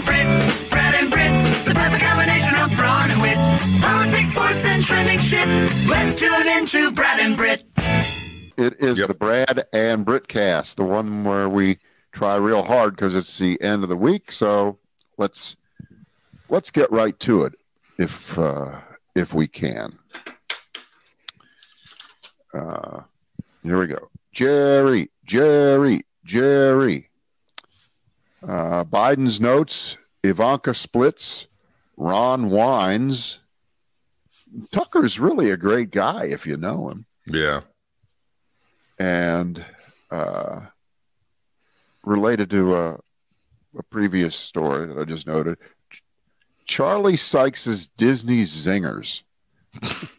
and Brit, Brad and Brit, the perfect combination of brawn and wit. Politics, sports, and trending shit. Let's tune into Brad and Brit. It is Yep. the Brad and Brit cast, the one where we try real hard because it's the end of the week. So let's let's get right to it, if uh, if we can. Uh, here we go. Jerry, Jerry, Jerry. Uh, Biden's notes. Ivanka splits. Ron whines. Tucker's really a great guy if you know him Yeah. and uh, related to a, a previous story that I just noted, Ch- Charlie Sykes's Disney zingers.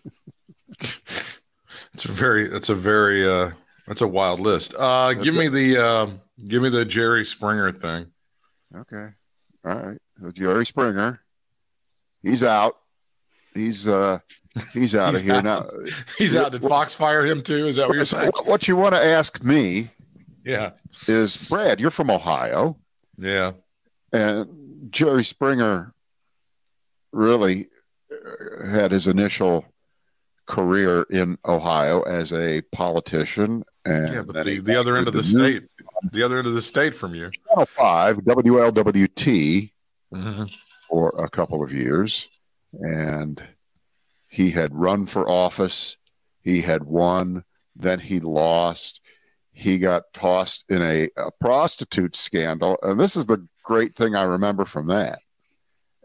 It's a very that's a very uh that's a wild list. Uh give me the um give me the Jerry Springer thing. Okay, all right. So Jerry Springer, he's out. He's uh he's out of here out. now. He's out. Did Fox fire him too? Is that what you're saying? What- you want to ask me Yeah. is, Brad, you're from Ohio. Yeah. And Jerry Springer really had his initial career in Ohio as a politician. And Yeah, but the, the other end of the news state. The other end of the state from you. Channel 5, WLWT, Mhm. for a couple of years. And he had run for office. He had won. Then he lost. He got tossed in a, a prostitute scandal. And this is the great thing I remember from that.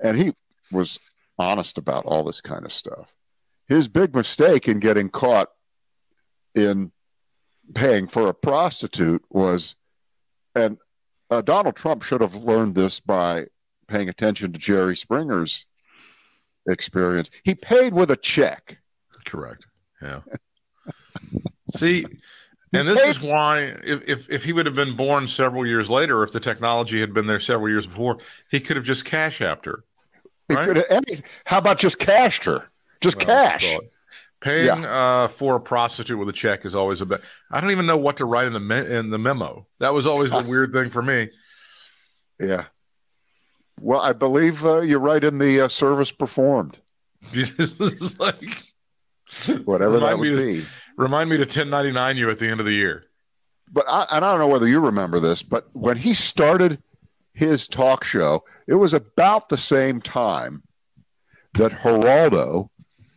And he was honest about all this kind of stuff. His big mistake in getting caught in paying for a prostitute was, and uh, Donald Trump should have learned this by paying attention to Jerry Springer's experience. He paid with a check. Correct. Yeah. See, and this is why if, if if he would have been born several years later, if the technology had been there several years before, he could have just cash apped her. He could have, any, how about just cashed her? Just Well, cash. Paying uh, for a prostitute with a check is always a bit. I don't even know what to write in the me- in the memo. That was always the weird thing for me. Yeah. Well, I believe uh, you're right in the uh, service performed, like whatever that would to- be. remind me to 1099 you at the end of the year. But I, and I don't know whether you remember this, but when he started his talk show, it was about the same time that Geraldo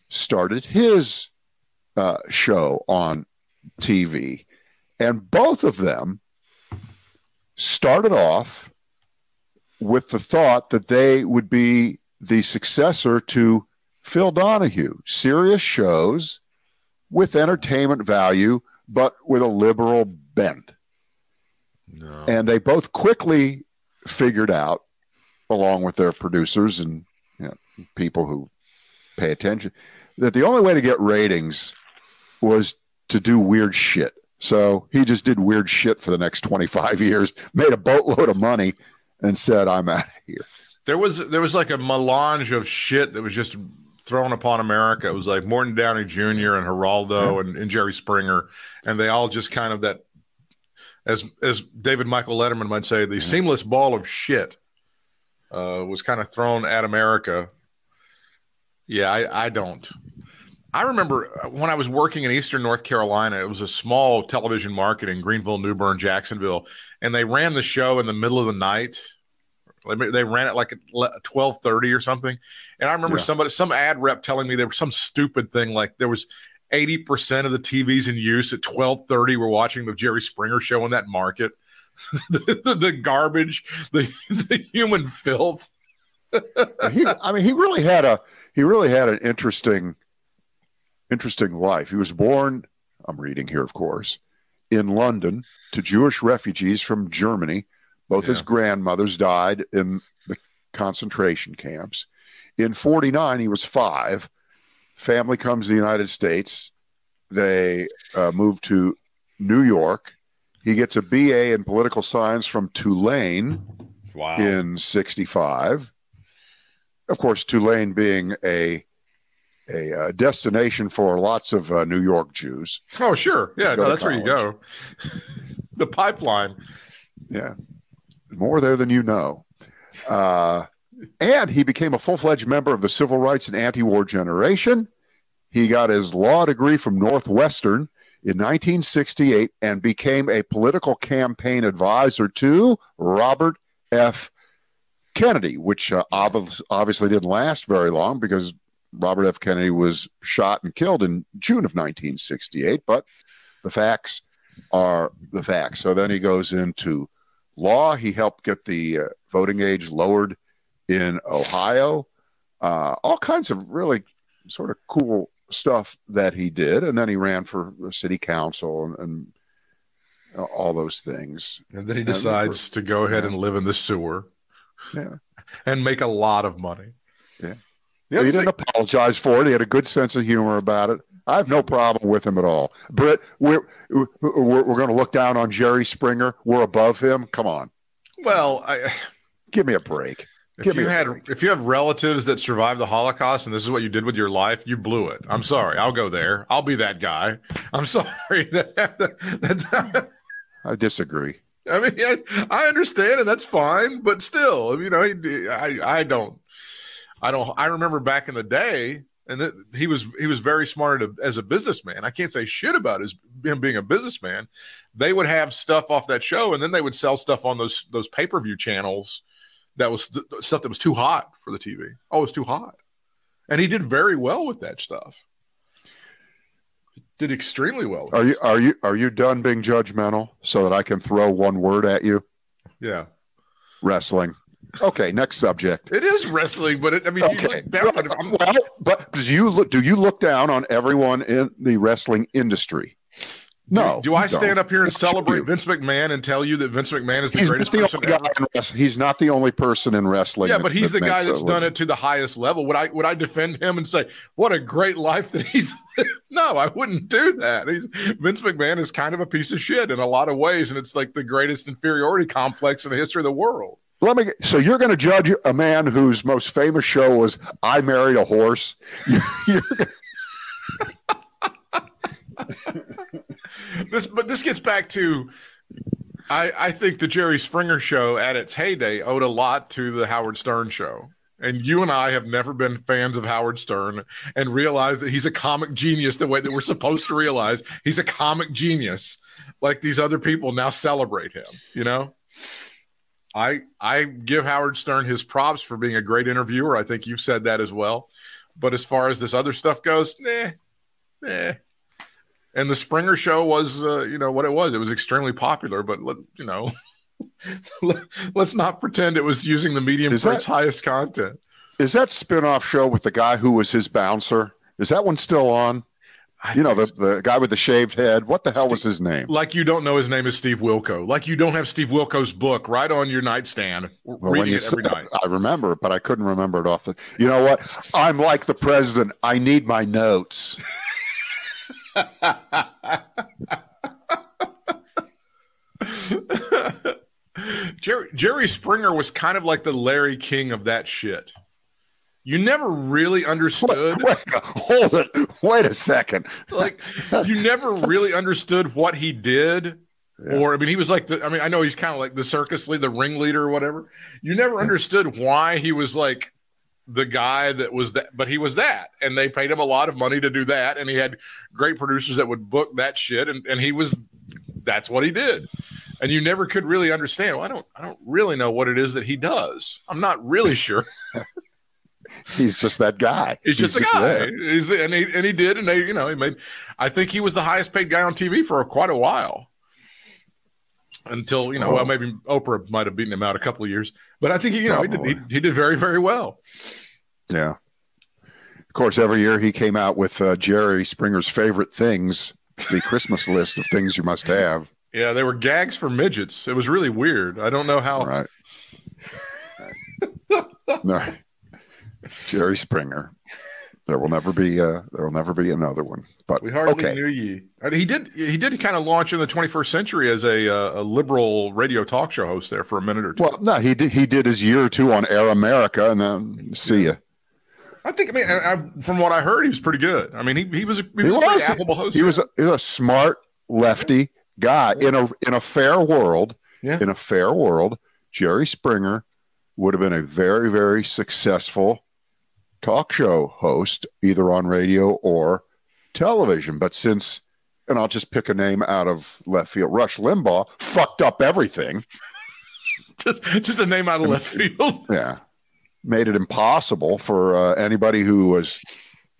started his uh, show on TV. And both of them started off with the thought that they would be the successor to Phil Donahue, serious shows with entertainment value, but with a liberal bent. No. And they both quickly figured out, along with their producers and you know, people who pay attention, that the only way to get ratings was to do weird shit. So he just did weird shit for the next 25 years, made a boatload of money, and said, I'm out of here. There was there was like a melange of shit that was just thrown upon America. It was like Morton Downey Jr. and Geraldo and, and Jerry Springer, and they all just kind of that, as as David Michael Letterman might say, the seamless ball of shit uh, was kind of thrown at America. Yeah, I, I don't. I remember uh, when I was working in Eastern North Carolina, it was a small television market in Greenville, New Bern, Jacksonville, and they ran the show in the middle of the night. They ran it like at twelve thirty or something, and I remember Yeah. somebody, some ad rep, telling me there was some stupid thing like there was eighty percent of the TVs in use at twelve thirty were watching the Jerry Springer show in that market. the, the garbage, the the human filth. he, I mean, he really had a he really had an interesting interesting life. He was born, I'm reading here, of course, in London to Jewish refugees from Germany. Both his grandmothers died in the concentration camps. In 49, he was five. Family comes to the United States. They uh, move to New York. He gets a BA in political science from Tulane Wow. in 65. Of course, Tulane being a a uh, destination for lots of uh, New York Jews. Oh, sure. Yeah, no, that's where you go. the pipeline. Yeah, more there than you know. Uh, and he became a full fledged member of the civil rights and anti war generation. He got his law degree from Northwestern in 1968 and became a political campaign advisor to Robert F. Kennedy, which uh, obviously didn't last very long because Robert F. Kennedy was shot and killed in June of 1968. But the facts are the facts. So then he goes into law. He helped get the uh, voting age lowered in Ohio. Uh, all kinds of really sort of cool stuff that he did. And then he ran for city council and, and all those things. And then he decides for, to go ahead yeah. and live in the sewer. Yeah. And make a lot of money. Yeah. He didn't thing- apologize for it. He had a good sense of humor about it. I have no problem with him at all. Britt, we're, we're, we're going to look down on Jerry Springer. We're above him. Come on. Well, I, give me a break. If you had break. if you have relatives that survived the Holocaust and this is what you did with your life, you blew it. I'm sorry. I'll go there. I'll be that guy. I'm sorry. I disagree. I mean, I, I, understand, and that's fine. But still, you know, I I don't, I don't. I remember back in the day, and th- he was he was very smart as a businessman. I can't say shit about his him being a businessman. They would have stuff off that show, and then they would sell stuff on those those pay per view channels that was th- stuff that was too hot for the TV. Oh, it was too hot, and he did very well with that stuff. Did extremely well. Are you stuff. are you are you done being judgmental so that I can throw one word at you? Yeah, wrestling. Okay, next subject. It is wrestling, but it, I mean, okay. well, well, but do you look? Do you look down on everyone in the wrestling industry? No. Do, I stand up here and celebrate Vince McMahon and tell you that Vince McMahon is the he's greatest the person ever? He's not the only person in wrestling. Yeah, but he's the guy that's done it to the highest level. Would I would I defend him and say what a great life that he's? no, I wouldn't do that. He's Vince McMahon is kind of a piece of shit in a lot of ways, and it's like the greatest inferiority complex in the history of the world. Let me. So you're going to judge a man whose most famous show was "I Married a Horse." this, but this gets back to. I, I think the Jerry Springer show at its heyday owed a lot to the Howard Stern show. And you and I have never been fans of Howard Stern and realized that he's a comic genius the way that we're supposed to realize he's a comic genius. Like these other people now celebrate him, you know? I I give Howard Stern his props for being a great interviewer. I think you've said that as well. But as far as this other stuff goes, nah, nah. And the Springer show was, uh, you know, what it was. It was extremely popular, but let, you know, let, us not pretend it was using the medium is for that, its highest content. Is that spinoff show with the guy who was his bouncer? Is that one still on? I you know the, the guy with the shaved head. What the hell Steve, was his name? Like you don't know his name is Steve Wilkos. Like you don't have Steve Wilkos' book right on your nightstand, well, reading it every night. I remember, but I couldn't remember it off the. You know what? I'm like the president. I need my notes. Jerry, Jerry Springer was kind of like the Larry King of that shit. You never really understood. Wait, wait, hold it. Wait a second. Like you never really understood what he did. Yeah. Or I mean, he was like the. I mean, I know he's kind of like the circus lead, the ringleader or whatever. You never understood why he was like the guy that was that, but he was that, and they paid him a lot of money to do that, and he had great producers that would book that shit, and and he was that's what he did, and you never could really understand. Well, I don't, I don't really know what it is that he does. I'm not really sure. He's just that guy. He's, just a guy. He's, and he and he did, and they, you know, he made. I think he was the highest paid guy on TV for quite a while until you know, oh. well, maybe Oprah might have beaten him out a couple of years, but I think he, you know, he did, he, he, did very, very well. Yeah. Of course, every year he came out with uh, Jerry Springer's favorite things, the Christmas list of things you must have. Yeah, they were gags for midgets. It was really weird. I don't know how. All right. All right. Jerry Springer. There will never be uh there will never be another one. But we hardly okay. knew you. I mean, he did he did kind of launch in the 21st century as a uh, a liberal radio talk show host there for a minute or two. Well, no, he did he did his year or two on Air America, and then see ya. I think. I mean, I, I, from what I heard, he was pretty good. I mean, he, he was a, he, he was, was affable host. He was a, he was a smart lefty guy in a in a fair world. Yeah. In a fair world, Jerry Springer would have been a very, very successful talk show host, either on radio or television. But since, and I'll just pick a name out of left field, Rush Limbaugh fucked up everything. just, just a name out of left field. Yeah. Made it impossible for uh, anybody who was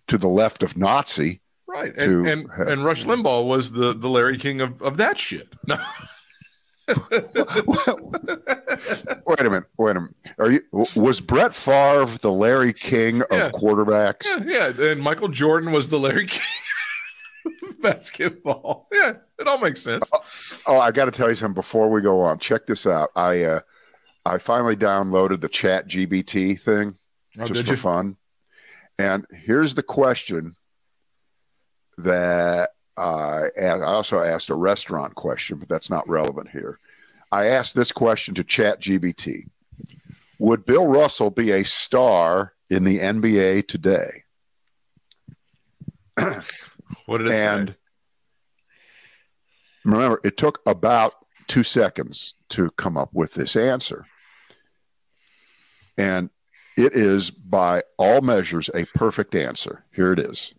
to the left of Nazi. Right. And, to and, and Rush Limbaugh was the, the Larry King of, of that shit. Wait a minute. Wait a minute. Are you was Brett Favre the Larry King of Yeah. quarterbacks? Yeah, yeah. And Michael Jordan was the Larry King of basketball. Yeah, it all makes sense. Oh, I got to tell you something before we go on. Check this out. I uh, I finally downloaded the Chat GPT thing Oh, just for you? fun. And here's the question that I and I also asked a restaurant question, but that's not relevant here. I asked this question to Chat GPT. Would Bill Russell be a star in the NBA today? What did it and say? remember, it took about two seconds to come up with this answer. And it is, by all measures, a perfect answer. Here it is.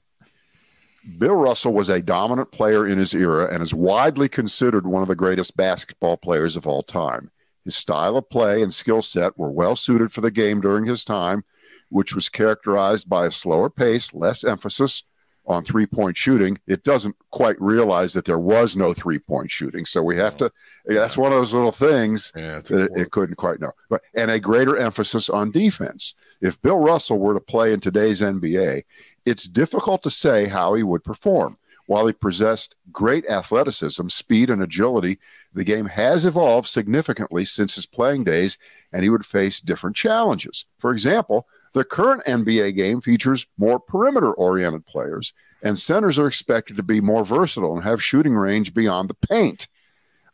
Bill Russell was a dominant player in his era and is widely considered one of the greatest basketball players of all time. His style of play and skill set were well suited for the game during his time, which was characterized by a slower pace, less emphasis on three point shooting. It doesn't quite realize that there was no three point shooting. So we have to, that's one of those little things Yeah, that it, it couldn't quite know. But and a greater emphasis on defense. If Bill Russell were to play in today's NBA, it's difficult to say how he would perform. While he possessed great athleticism, speed, and agility, the game has evolved significantly since his playing days, and he would face different challenges. For example, the current NBA game features more perimeter oriented players, and centers are expected to be more versatile and have shooting range beyond the paint.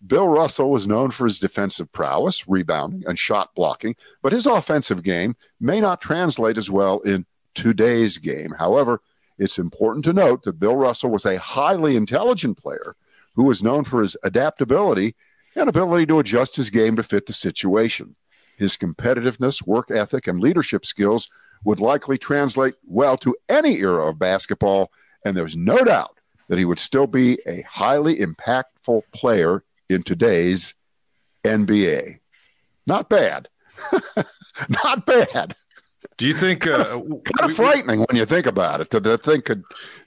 Bill Russell was known for his defensive prowess, rebounding, and shot blocking, but his offensive game may not translate as well in today's game. However, it's important to note that Bill Russell was a highly intelligent player who was known for his adaptability and ability to adjust his game to fit the situation. His competitiveness, work ethic, and leadership skills would likely translate well to any era of basketball, and there's no doubt that he would still be a highly impactful player in today's NBA. Not bad. Not bad. Do you think uh, Kind we- of frightening when you think about it that that thing could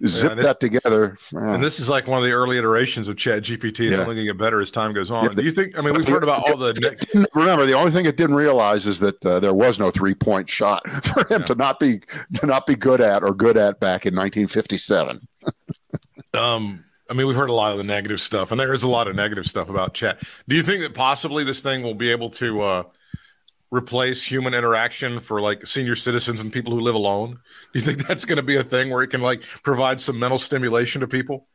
zip it- that together. And this is like one of the early iterations of Chat GPT. It's Yeah. only going to get better as time goes on. Yeah, Do you think? I mean, we've heard about all the. Remember, the only thing it didn't realize is that uh, there was no three point shot for him Yeah. to not be to not be good at or good at back in 1957. Um, I mean, we've heard a lot of the negative stuff, and there is a lot of negative stuff about chat. Do you think that possibly this thing will be able to uh, replace human interaction for like senior citizens and people who live alone? Do you think that's going to be a thing where it can like provide some mental stimulation to people?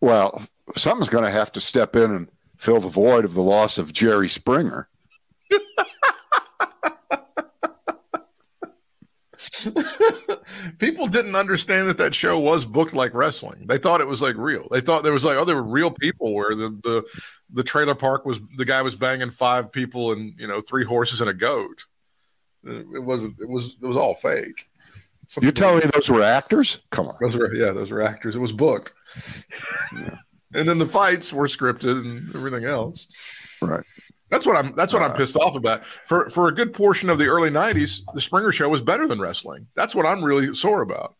Well, something's going to have to step in and fill the void of the loss of Jerry Springer. people didn't understand that that show was booked like wrestling. They thought it was like real. They thought there was like oh, there were real people where the the the trailer park was the guy was banging five people and you know three horses and a goat. It wasn't. It was. It was all fake. Some You're telling me those were actors? Come on. those were yeah, those were actors. It was booked. And then the fights were scripted and everything else. Right. That's what I'm. That's what I'm Uh, pissed off about. For for a good portion of the early '90s, the Springer Show was better than wrestling. That's what I'm really sore about.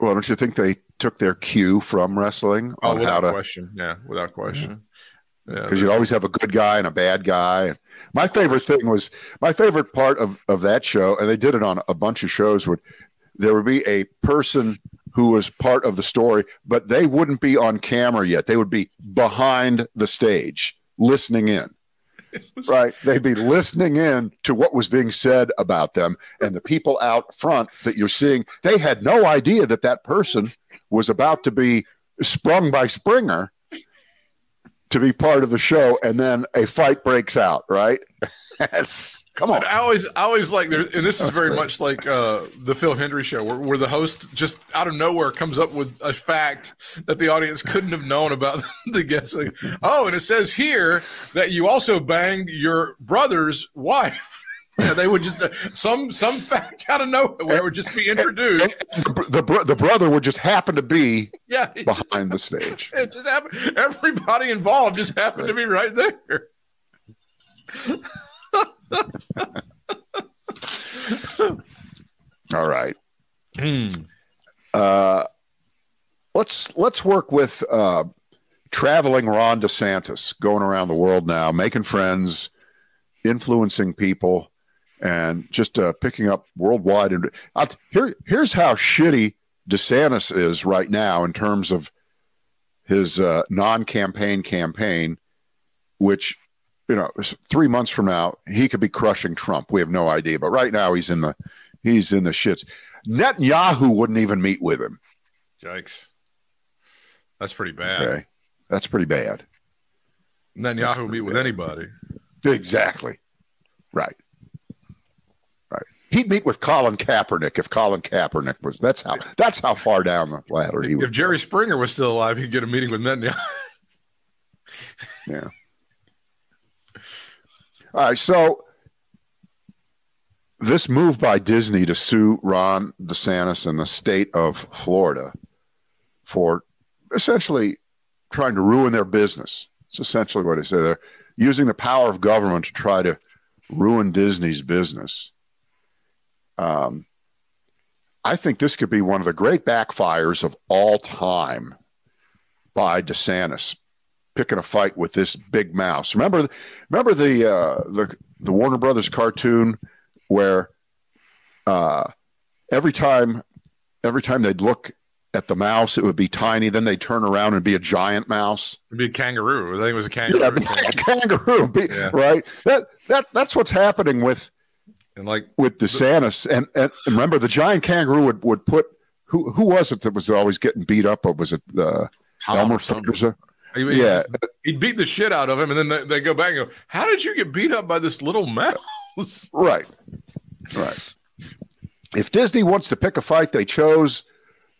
Well, don't you think they took their cue from wrestling Oh, on how to? question. Yeah, without question. Yeah, Because you always have a good guy and a bad guy. My favorite thing was my favorite part of, of that show, and they did it on a bunch of shows. Would there would be a person who was part of the story, but they wouldn't be on camera yet. They would be behind the stage, listening in. Right, they'd be listening in to what was being said about them, and the people out front that you're seeing, they had no idea that that person was about to be sprung by Springer to be part of the show, and then a fight breaks out. Right? That's Come on. I always, I always like, there, and this is very much like uh, the Phil Hendrie show, where, where the host just out of nowhere comes up with a fact that the audience couldn't have known about the guest. Like, oh, and it says here that you also banged your brother's wife. Yeah, they would just some some fact out of nowhere would just be introduced. the, the, bro- the brother would just happen to be Yeah, it just, behind the stage. it just happened. Everybody involved just happened to be right there. All right. Uh, let's let's work with uh, traveling Ron DeSantis, going around the world now, making friends, influencing people, and just uh, picking up worldwide. And I'll here here's how shitty DeSantis is right now in terms of his uh, non-campaign campaign, which you know three months from now he could be crushing Trump. We have no idea, but right now he's in the he's in the shits. Netanyahu wouldn't even meet with him. Yikes, that's pretty bad. Okay, that's pretty bad. Netanyahu Yahoo meet with anybody. Exactly. Right. Right. He'd meet with Colin Kaepernick if Colin Kaepernick was. That's how. That's how far down the ladder he was. If Jerry Springer was still alive, he'd get a meeting with Netanyahu. Yeah. All right. So this move by Disney to sue Ron DeSantis and the state of Florida for essentially trying to ruin their business. It's essentially what they say. They're using the power of government to try to ruin Disney's business. Um, I think this could be one of the great backfires of all time by DeSantis picking a fight with this big mouse. Remember, remember the uh, the the Warner Brothers cartoon where uh, every time every time they'd look at the mouse, it would be tiny. Then they'd turn around and be a giant mouse. It'd be a kangaroo. I think it was a kangaroo. Yeah, be a kangaroo, be- Yeah. right? That that that's what's happening with and like with DeSantis. And, and remember, the giant kangaroo would, would put who who was it that was always getting beat up? Or was it uh, Tom Elmer or something. Ferguson? I mean, Yeah. he'd beat the shit out of him, and then they, they go back and go, "How did you get beat up by this little mouse?" Right. Right. If Disney wants to pick a fight, they chose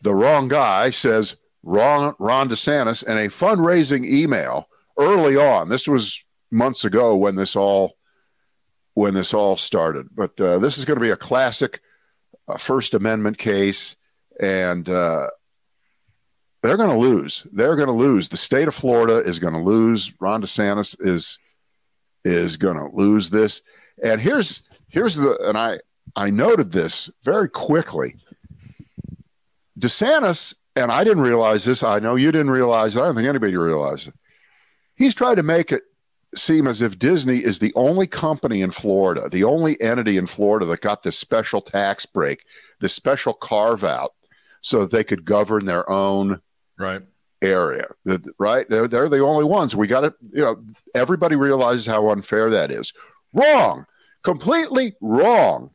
the wrong guy, says Ron, Ron DeSantis, in a fundraising email early on. This was months ago when this all when this all started. But uh, this is going to be a classic uh, First Amendment case, and uh, they're going to lose. They're going to lose. The state of Florida is going to lose. Ron DeSantis is is going to lose this. And here's here's the and I I noted this very quickly. DeSantis and I didn't realize this. I know you didn't realize. it. I don't think anybody realized it. He's tried to make it seem as if Disney is the only company in Florida, the only entity in Florida that got this special tax break, this special carve out, so that they could govern their own Right. area. Right? They're, they're the only ones. We got to, you know, everybody realizes how unfair that is. Wrong. Completely wrong.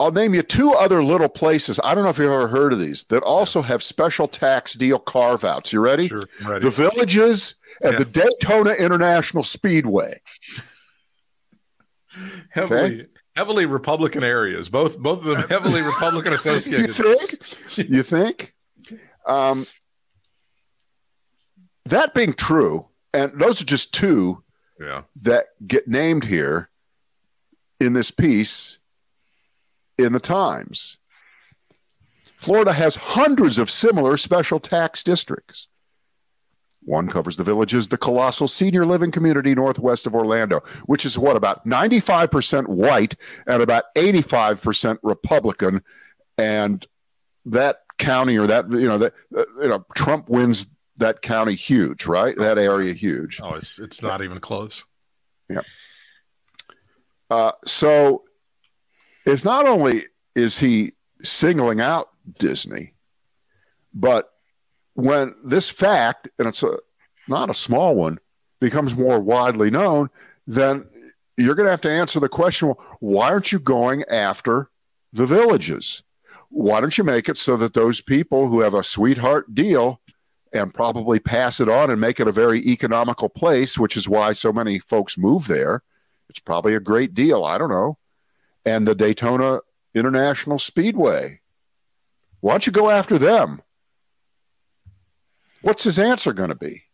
I'll name you two other little places. I don't know if you've ever heard of these that also have special tax deal carve outs. You ready? Sure. Ready. The villages and Yeah. the Daytona International Speedway. heavily, heavily Republican areas. Both, both of them heavily Republican associated. you think? You think? Um, that being true, and those are just two Yeah. that get named here in this piece in the Times. Florida has hundreds of similar special tax districts. One covers the villages, the colossal senior living community northwest of Orlando, which is what about 95% white and about 85% Republican. And that county or that, you know, that, uh, you know, Trump wins that county huge, right? That area huge. Oh, it's it's not even close. Yeah. Uh, so it's not only is he singling out Disney, but when this fact, and it's a not a small one, becomes more widely known, then you're going to have to answer the question: well, Why aren't you going after the villages? Why don't you make it so that those people who have a sweetheart deal and probably pass it on and make it a very economical place, which is why so many folks move there. It's probably a great deal. I don't know. And the Daytona International Speedway. Why don't you go after them? What's his answer going to be?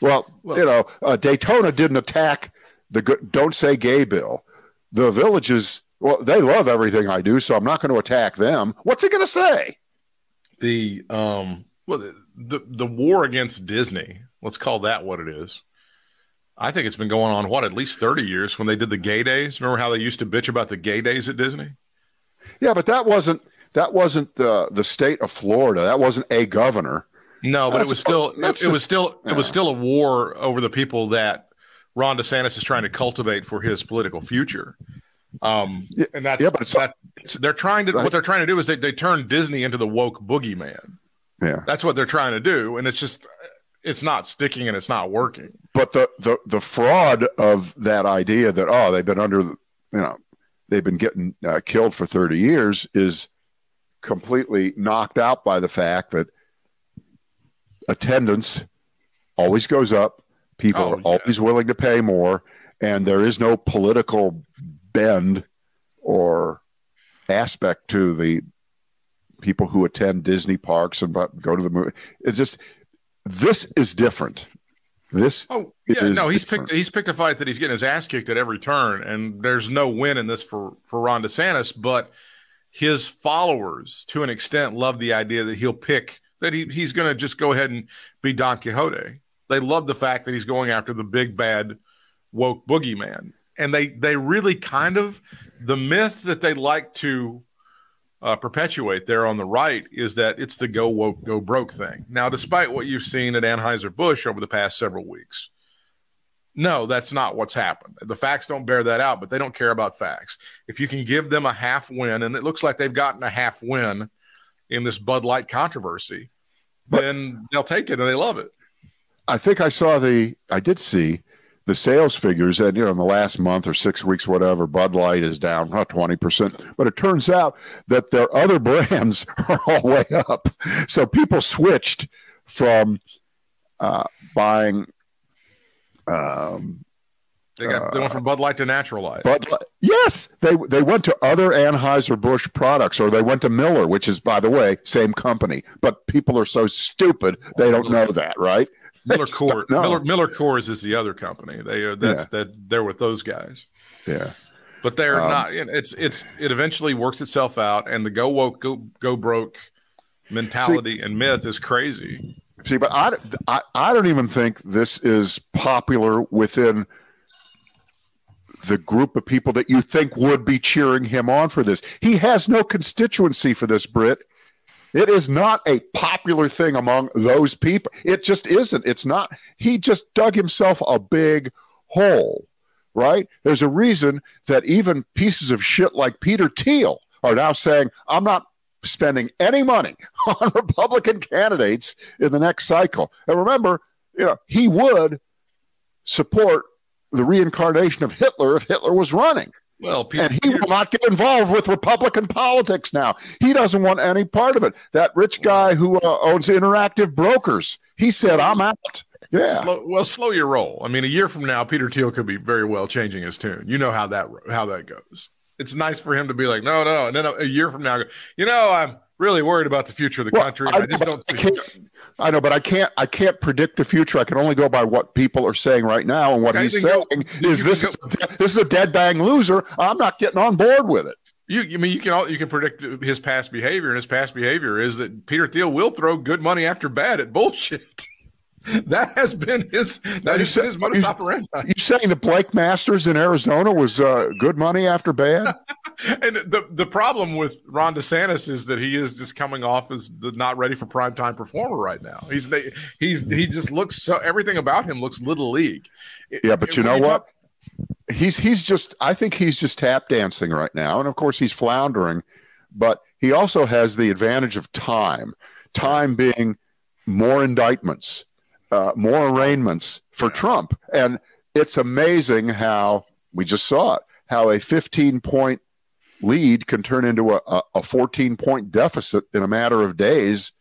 Well, well, you know, uh, Daytona didn't attack the don't say gay bill. The villages, well, they love everything I do, so I'm not going to attack them. What's he going to say? The um, well, the the war against Disney. Let's call that what it is. I think it's been going on what at least thirty years. When they did the gay days, remember how they used to bitch about the gay days at Disney? Yeah, but that wasn't that wasn't the the state of Florida. That wasn't a governor. No, but that's, it was still it, just, it, was still yeah. it was still a war over the people that Ron DeSantis is trying to cultivate for his political future. Um, yeah, and that's yeah, but it's, that, it's, they're trying to right. what they're trying to do is they they turn Disney into the woke boogeyman. Yeah, that's what they're trying to do, and it's just it's not sticking and it's not working. But the the the fraud of that idea that oh they've been under you know they've been getting uh, killed for thirty years is completely knocked out by the fact that attendance always goes up. People oh, are yeah. always willing to pay more, and there is no political bend or aspect to the people who attend Disney parks and go to the movie. It's just this is different. This oh yeah no he's different. picked he's picked a fight that he's getting his ass kicked at every turn and there's no win in this for for Ron DeSantis but his followers to an extent love the idea that he'll pick that he, he's going to just go ahead and be Don Quixote. They love the fact that he's going after the big bad woke boogeyman. And they they really kind of the myth that they like to uh, perpetuate there on the right is that it's the go woke go broke thing. Now, despite what you've seen at Anheuser Busch over the past several weeks, no, that's not what's happened. The facts don't bear that out, but they don't care about facts. If you can give them a half win, and it looks like they've gotten a half win in this Bud Light controversy, but, then they'll take it and they love it. I think I saw the, I did see the sales figures and you know in the last month or six weeks whatever bud light is down not 20% but it turns out that their other brands are all way up so people switched from uh, buying um, they got they went from Bud Light to Natural Light. Bud Light. Yes, they they went to other Anheuser Busch products, or they went to Miller, which is by the way same company. But people are so stupid they don't know that, right? Miller Coors. Miller, Miller Coors is the other company. They are that's yeah. that they're with those guys. Yeah, but they're um, not. It's it's it eventually works itself out, and the go woke go go broke mentality see, and myth is crazy. See, but I, I I don't even think this is popular within the group of people that you think would be cheering him on for this. He has no constituency for this, Brit. It is not a popular thing among those people. It just isn't. It's not. He just dug himself a big hole, right? There's a reason that even pieces of shit like Peter Thiel are now saying, I'm not spending any money on Republican candidates in the next cycle. And remember, you know, he would support the reincarnation of Hitler if Hitler was running. Well, Peter, and he will not get involved with Republican politics now. He doesn't want any part of it. That rich guy who uh, owns Interactive Brokers, he said, "I'm out." Yeah. Slow, well, slow your roll. I mean, a year from now, Peter Thiel could be very well changing his tune. You know how that how that goes. It's nice for him to be like, no, no, and then a year from now, you know, I'm really worried about the future of the well, country. I, I just don't see. I know, but I can't. I can't predict the future. I can only go by what people are saying right now, and what he's saying go, is this is this is a dead bang loser. I'm not getting on board with it. You, I mean, you can all you can predict his past behavior, and his past behavior is that Peter Thiel will throw good money after bad at bullshit. that has been his that has been his modus operandi. You saying the Blake Masters in Arizona was uh, good money after bad? and the the problem with Ron DeSantis is that he is just coming off as the not ready for prime time performer right now. He's he's he just looks so everything about him looks little league. Yeah, but you know you what? Talk, he's he's just I think he's just tap dancing right now, and of course he's floundering, but he also has the advantage of time. Time being more indictments uh, more arraignments for Trump. And it's amazing how we just saw it, how a 15 point lead can turn into a, a 14 point deficit in a matter of days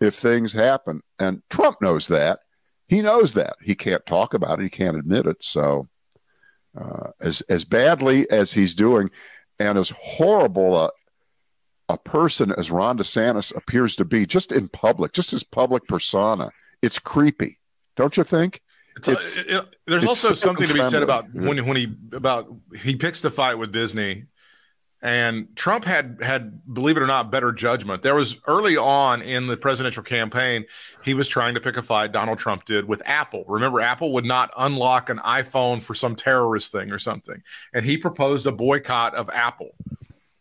if things happen. And Trump knows that. He knows that. He can't talk about it. He can't admit it. So, uh, as as badly as he's doing, and as horrible a, a person as Ron DeSantis appears to be, just in public, just his public persona, it's creepy, don't you think? It's, uh, it's, it, there's it's also something to be said about when when he about he picks the fight with Disney and Trump had had, believe it or not, better judgment. There was early on in the presidential campaign, he was trying to pick a fight. Donald Trump did with Apple. Remember, Apple would not unlock an iPhone for some terrorist thing or something, and he proposed a boycott of Apple,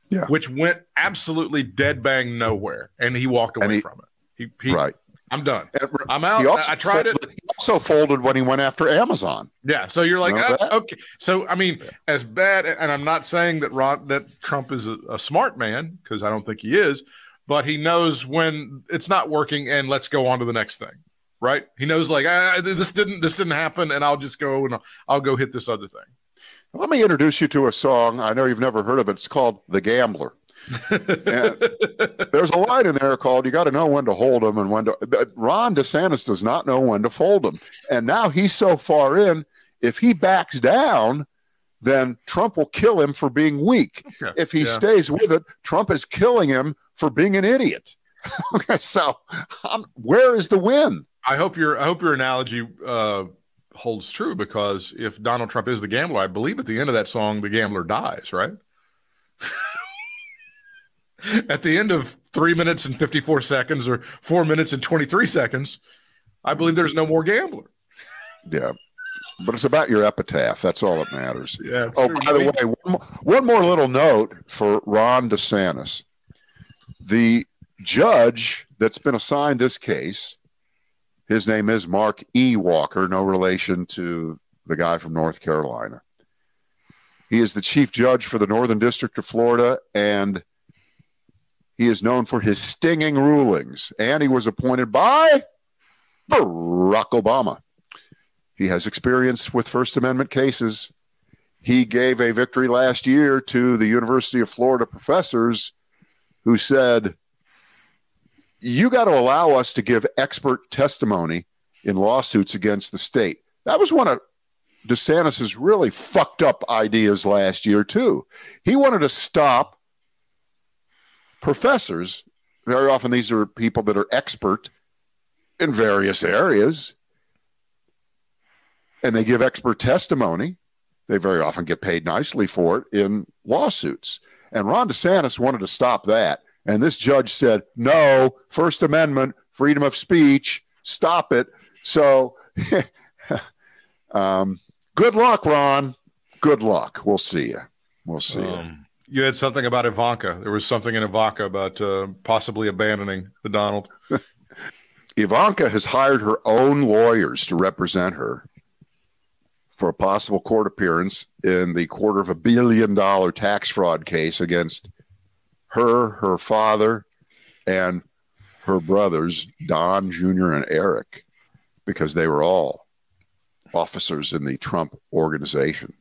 yeah. which went absolutely dead bang nowhere, and he walked away he, from it. He, he right. I'm done. I'm out. Also, I tried it. He also folded when he went after Amazon. Yeah. So you're like, uh, okay. So I mean, as bad, and I'm not saying that Ron, that Trump is a, a smart man because I don't think he is, but he knows when it's not working, and let's go on to the next thing. Right? He knows like ah, this didn't this didn't happen, and I'll just go and I'll, I'll go hit this other thing. Let me introduce you to a song. I know you've never heard of it. It's called "The Gambler." There's a line in there called "You got to know when to hold them and when to." Ron DeSantis does not know when to fold them, and now he's so far in. If he backs down, then Trump will kill him for being weak. Okay. If he yeah. stays with it, Trump is killing him for being an idiot. okay, so um, where is the win? I hope your I hope your analogy uh, holds true because if Donald Trump is the gambler, I believe at the end of that song, the gambler dies, right? at the end of three minutes and 54 seconds or four minutes and 23 seconds, I believe there's no more gambler. Yeah. But it's about your epitaph. That's all that matters. yeah. Oh, by the way, one more, one more little note for Ron DeSantis. The judge that's been assigned this case, his name is Mark E. Walker, no relation to the guy from North Carolina. He is the chief judge for the Northern District of Florida, and he is known for his stinging rulings, and he was appointed by Barack Obama. He has experience with First Amendment cases. He gave a victory last year to the University of Florida professors who said, You got to allow us to give expert testimony in lawsuits against the state. That was one of DeSantis's really fucked up ideas last year, too. He wanted to stop professors, very often these are people that are expert in various areas, and they give expert testimony. They very often get paid nicely for it in lawsuits. And Ron DeSantis wanted to stop that. And this judge said, no, First Amendment, freedom of speech, stop it. So, um, good luck, Ron. Good luck. We'll see you. We'll see um, you. Had something about Ivanka. There was something in Ivanka about uh, possibly abandoning the Donald. Ivanka has hired her own lawyers to represent her for a possible court appearance in the quarter of a billion dollar tax fraud case against her, her father, and her brothers, Don Jr. and Eric, because they were all officers in the Trump organization.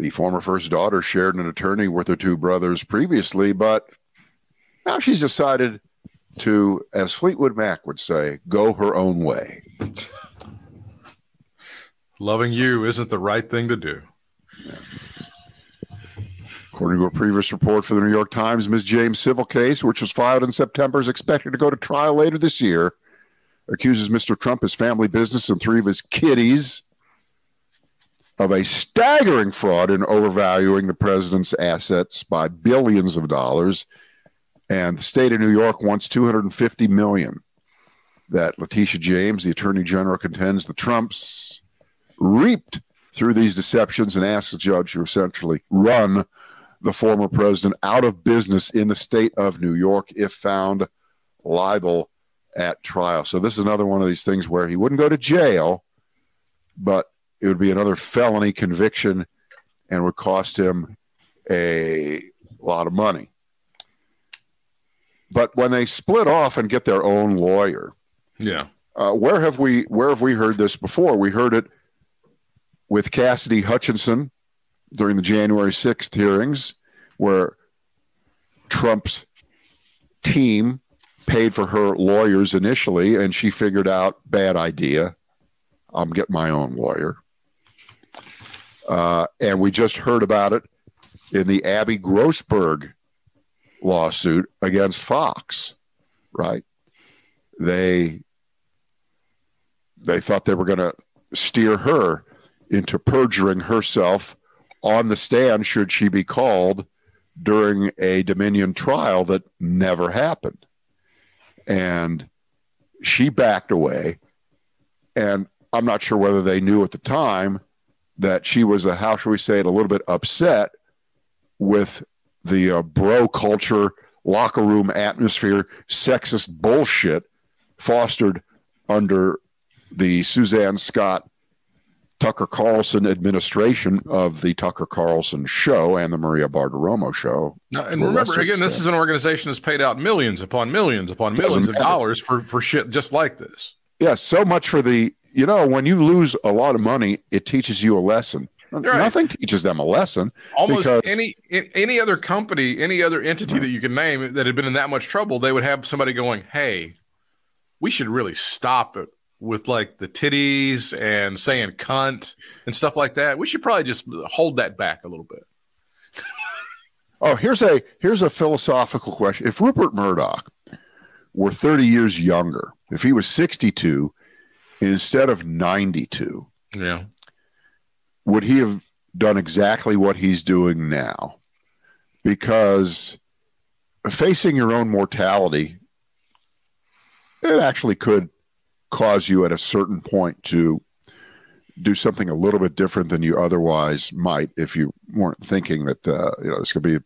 The former first daughter shared an attorney with her two brothers previously, but now she's decided to, as Fleetwood Mac would say, go her own way. Loving you isn't the right thing to do. Yeah. According to a previous report for the New York Times, Ms. James' civil case, which was filed in September, is expected to go to trial later this year, accuses Mr. Trump, his family business, and three of his kiddies of a staggering fraud in overvaluing the president's assets by billions of dollars. And the state of New York wants 250 million. That Letitia James, the attorney general, contends the Trumps reaped through these deceptions and asks the judge to essentially run the former president out of business in the state of New York if found liable at trial. So this is another one of these things where he wouldn't go to jail, but it would be another felony conviction and would cost him a lot of money. But when they split off and get their own lawyer, yeah, uh, where have we where have we heard this before? We heard it with Cassidy Hutchinson during the January sixth hearings, where Trump's team paid for her lawyers initially, and she figured out bad idea. I'm getting my own lawyer. Uh, and we just heard about it in the Abby Grossberg lawsuit against Fox, right? They they thought they were going to steer her into perjuring herself on the stand should she be called during a Dominion trial that never happened. And she backed away. And I'm not sure whether they knew at the time that she was a, how shall we say it, a little bit upset with the uh, bro culture, locker room atmosphere, sexist bullshit fostered under the Suzanne Scott Tucker Carlson administration of the Tucker Carlson show and the Maria Bartiromo show. Now, and remember, again, this is an organization that's paid out millions upon millions upon millions of dollars for, for shit just like this. Yes, yeah, so much for the, you know, when you lose a lot of money, it teaches you a lesson. Right. Nothing teaches them a lesson. Almost any any other company, any other entity that you can name that had been in that much trouble, they would have somebody going, "Hey, we should really stop it with like the titties and saying cunt and stuff like that. We should probably just hold that back a little bit. oh, here's a here's a philosophical question. If Rupert Murdoch were 30 years younger, if he was 62 instead of 92, yeah. Would he have done exactly what he's doing now? Because facing your own mortality it actually could cause you at a certain point to do something a little bit different than you otherwise might if you weren't thinking that uh, you know this could be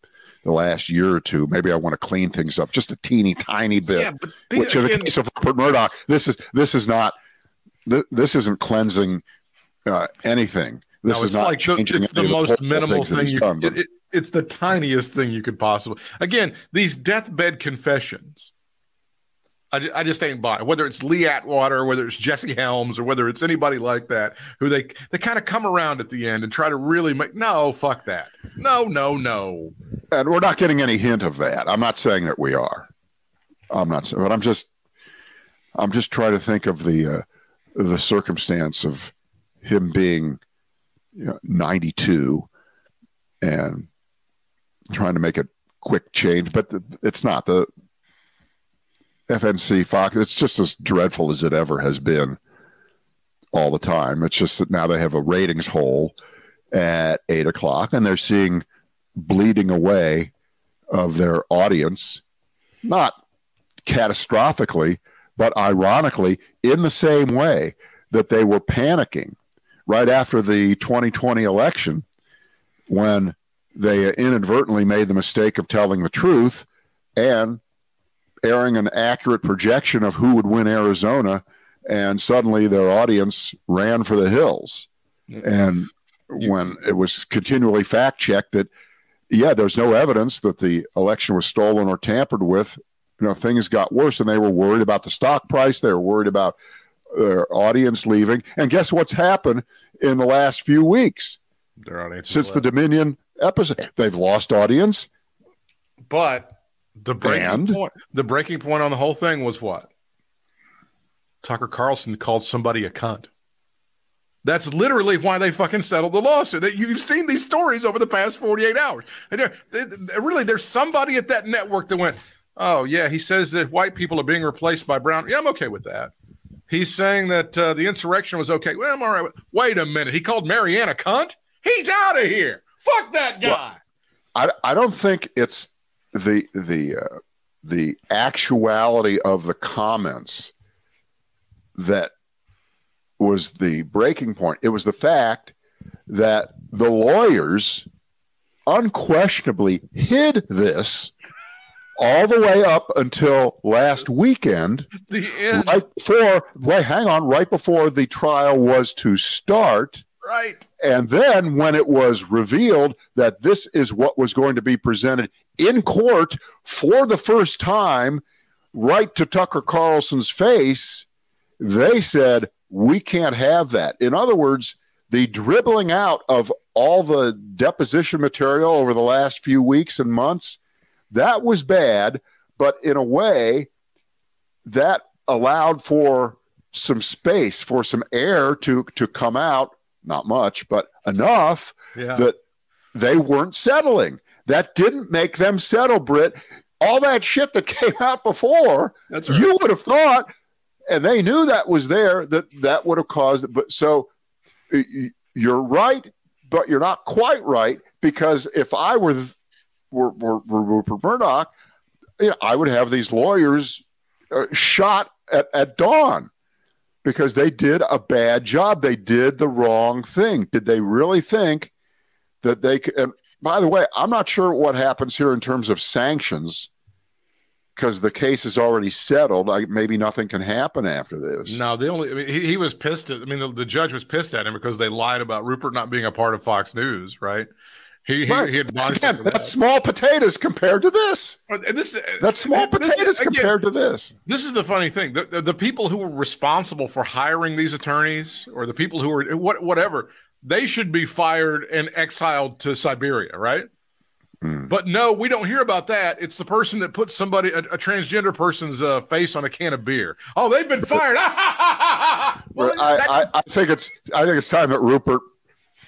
the last year or two. Maybe I want to clean things up just a teeny tiny bit. Yeah, but the, which again, in the case of Rupert Murdoch, this is this is not this isn't cleansing uh, anything. This no, is not like changing. The, it's the most minimal thing you. Done, it, it, it's the tiniest thing you could possibly. Again, these deathbed confessions I, I just ain't buying. Whether it's Lee Atwater, whether it's Jesse Helms, or whether it's anybody like that, who they they kind of come around at the end and try to really make. No, fuck that. No, no, no. And we're not getting any hint of that. I'm not saying that we are. I'm not, saying, but I'm just, I'm just trying to think of the uh, the circumstance of him being you know, 92 and trying to make a quick change, but the, it's not the FNC Fox, it's just as dreadful as it ever has been all the time. It's just that now they have a ratings hole at eight o'clock and they're seeing bleeding away of their audience, not catastrophically, but ironically, in the same way that they were panicking right after the 2020 election when they inadvertently made the mistake of telling the truth and airing an accurate projection of who would win Arizona, and suddenly their audience ran for the hills. And when it was continually fact checked that, yeah, there's no evidence that the election was stolen or tampered with, you know, things got worse, and they were worried about the stock price. They were worried about their audience leaving. And guess what's happened in the last few weeks? Their audience since the Dominion episode, they've lost audience. But the breaking and? point, the breaking point on the whole thing was what? Tucker Carlson called somebody a cunt. That's literally why they fucking settled the lawsuit. That you've seen these stories over the past 48 hours. And they're, they're, really, there's somebody at that network that went, "Oh yeah, he says that white people are being replaced by brown. Yeah, I'm okay with that. He's saying that uh, the insurrection was okay. Well, I'm all right. Wait a minute. He called Marianne cunt. He's out of here. Fuck that guy. Well, I I don't think it's the the uh, the actuality of the comments that was the breaking point. It was the fact that the lawyers unquestionably hid this all the way up until last weekend. The end. Right before, wait, hang on, right before the trial was to start. Right. And then when it was revealed that this is what was going to be presented in court for the first time, right to Tucker Carlson's face, they said, we can't have that. In other words, the dribbling out of all the deposition material over the last few weeks and months, that was bad. But in a way, that allowed for some space for some air to to come out not much but enough Yeah. that they weren't settling that didn't make them settle brit all that shit that came out before That's you would have thought and they knew that was there that that would have caused it but so you're right but you're not quite right because if i were were, were, were rupert murdoch you know, i would have these lawyers uh, shot at, at dawn because they did a bad job they did the wrong thing did they really think that they could and by the way i'm not sure what happens here in terms of sanctions because the case is already settled. I, maybe nothing can happen after this. No, the only I mean, he, he was pissed at. I mean, the, the judge was pissed at him because they lied about Rupert not being a part of Fox News, right? He Right. he, Again, that's small potatoes compared to this. But this That's small is- potatoes again, compared to this. This is the funny thing: the, the, the people who were responsible for hiring these attorneys, or the people who were what whatever, they should be fired and exiled to Siberia, right? Hmm. But no, we don't hear about that. It's the person that puts somebody a, a transgender person's uh, face on a can of beer. Oh, they've been fired. well, I, that- I, I think it's I think it's time that Rupert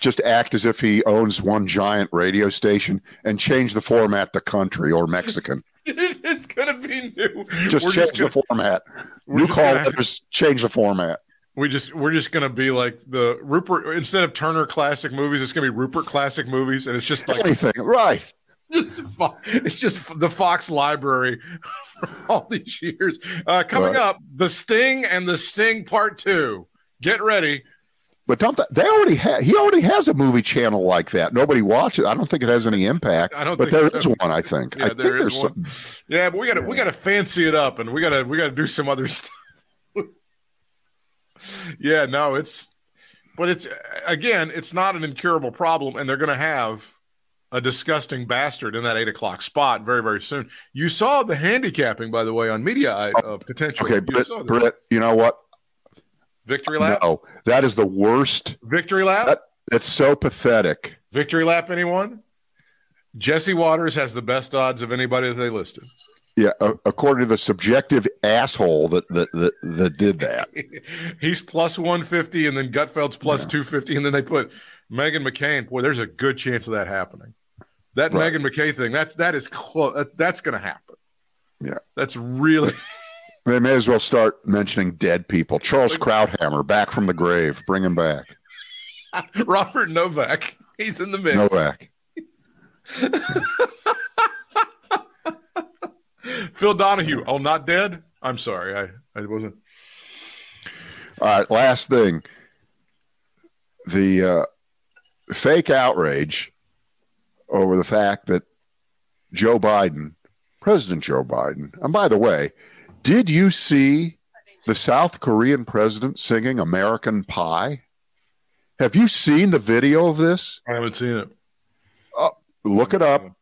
just act as if he owns one giant radio station and change the format to country or Mexican. it's gonna be new. Just we're change just gonna, the format. New call gonna- letters, change the format. we just we're just gonna be like the Rupert instead of Turner Classic Movies. It's gonna be Rupert Classic Movies, and it's just like Anything, right? It's just the Fox library for all these years. Uh, coming Right. up, The Sting and The Sting Part Two. Get ready. But don't they, they already have? He already has a movie channel like that. Nobody watches. I don't think it has any impact. I don't but think there is so. one. I think. Yeah, I think there is there's one. some. Yeah, but we gotta we gotta fancy it up, and we gotta we gotta do some other stuff. yeah, no, it's but it's again, it's not an incurable problem, and they're gonna have a disgusting bastard in that eight o'clock spot very very soon. You saw the handicapping, by the way, on media uh, potential. Okay, Britt. Britt, you know what? Victory lap, No, that is the worst. victory lap, That, it's so pathetic. victory lap. Anyone? Jesse Watters has the best odds of anybody that they listed. Yeah, uh, according to the subjective asshole that that that, that did that. He's plus 150, and then Gutfeld's plus 250, and then they put Meghan McCain. Boy, there's a good chance of that happening. That Right. Meghan McCain thing, that's that is close. That's going to happen. Yeah. That's really They may as well start mentioning dead people. Charles Krauthammer back from the grave. Bring him back. Robert Novak. He's in the mix. Novak. Phil Donahue. Oh, not dead. I'm sorry. I, I wasn't. All right, last thing. The uh, fake outrage over the fact that Joe Biden, President Joe Biden, and by the way, did you see the South Korean president singing American Pie? Have you seen the video of this? I haven't seen it. Uh, look it up.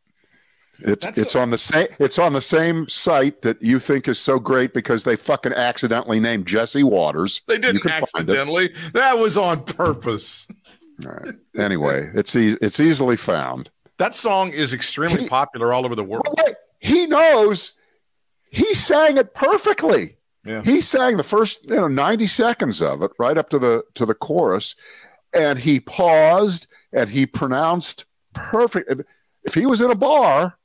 It's That's it's on the same it's on the same site that you think is so great because they fucking accidentally named Jesse Watters. They didn't can find it. accidentally. That was on purpose. All right. Anyway, it's e- it's easily found. That song is extremely He- popular all over the world. But wait, he knows he sang it perfectly. Yeah. He sang the first you know 90 seconds of it right up to the to the chorus and he paused and he pronounced perfect if, he was in a bar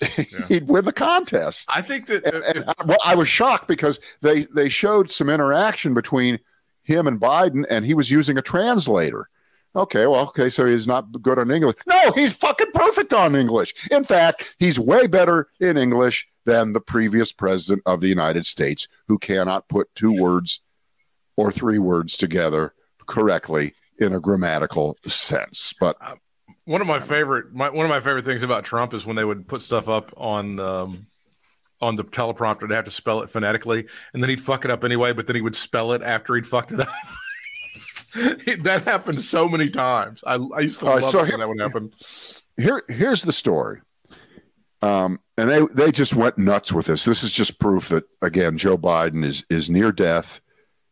he'd win the contest. I think that And, if- and I, well, I was shocked because they they showed some interaction between him and Biden, and he was using a translator. Okay, well, okay, so he's not good on English. No, he's fucking perfect on English. In fact, he's way better in English than the previous president of the United States, who cannot put two words or three words together correctly in a grammatical sense. But one of my favorite my, one of my favorite things about Trump is when they would put stuff up on um, on the teleprompter. They have to spell it phonetically and then he'd fuck it up anyway but then he would spell it after he'd fucked it up. That happened so many times. I, I used to love so it when that would happen. here here's the story. Um, and they they just went nuts with this this is just proof that again joe biden is is near death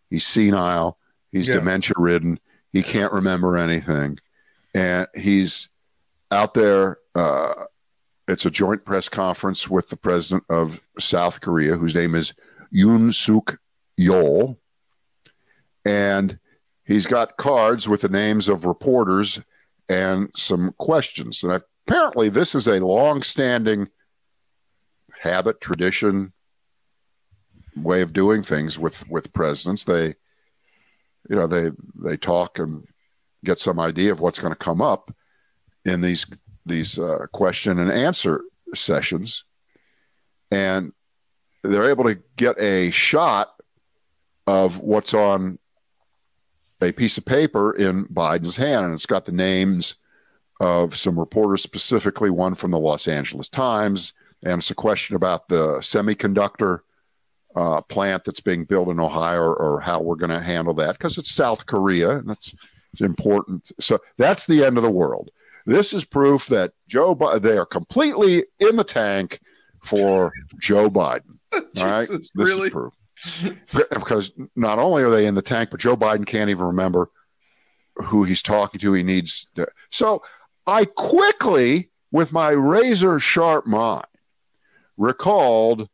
he's senile he's Yeah. dementia ridden he can't remember anything and he's out there uh, it's a joint press conference with the president of south korea whose name is Yoon Suk Yeol. And he's got cards with the names of reporters and some questions. And apparently, this is a long standing habit, tradition, way of doing things with, with presidents. They, you know, they, they talk and get some idea of what's going to come up in these, these uh, question and answer sessions. And they're able to get a shot of what's on a piece of paper in Biden's hand, and it's got the names of some reporters, specifically one from the Los Angeles Times, and it's a question about the semiconductor uh, plant that's being built in Ohio, or, or how we're going to handle that because it's South Korea, and that's important. So that's the end of the world. This is proof that Joe, Bi- they are completely in the tank for Joe Biden. All right, Jesus, this really? is proof because not only are they in the tank, but Joe Biden can't even remember who he's talking to. He needs to. So I quickly, with my razor sharp mind, recalled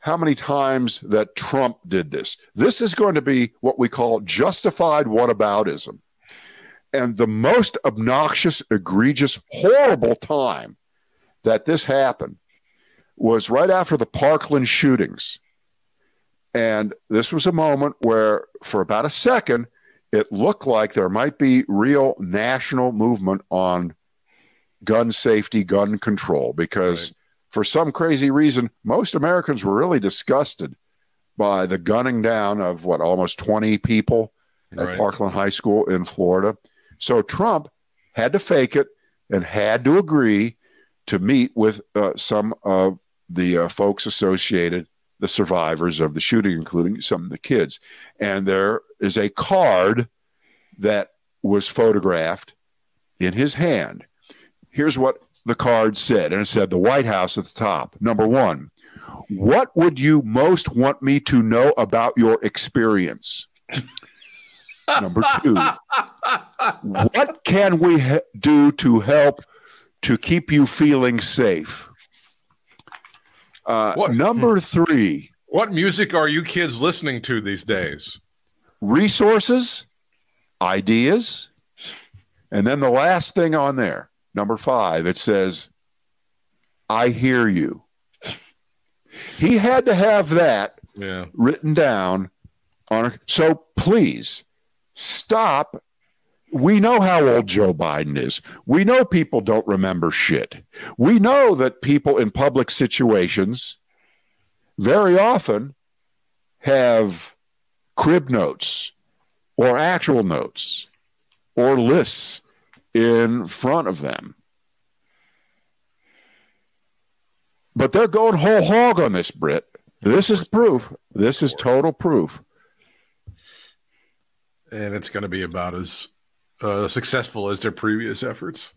how many times that Trump did this. This is going to be what we call justified whataboutism. And the most obnoxious, egregious, horrible time that this happened was right after the Parkland shootings. And this was a moment where, for about a second, it looked like there might be real national movement on gun safety, gun control, because Right. For some crazy reason, most Americans were really disgusted by the gunning down of what almost 20 people at Right. Parkland High School in Florida. So Trump had to fake it and had to agree to meet with uh, some of the uh, folks associated, the survivors of the shooting, including some of the kids. And there is a card that was photographed in his hand. Here's what the card said, and it said the White House at the top. Number one, what would you most want me to know about your experience? Number two, what can we he- do to help to keep you feeling safe? Uh, What- Number three, What music are you kids listening to these days? resources, ideas, and then the last thing on there, number five, it says, I hear you. He had to have that Yeah. written down on a, so please stop we know how old Joe Biden is. We know people don't remember shit. We know that people in public situations very often have crib notes or actual notes or lists in front of them. But they're going whole hog on this, Brit. This is proof. This is total proof. And it's going to be about as uh, successful as their previous efforts.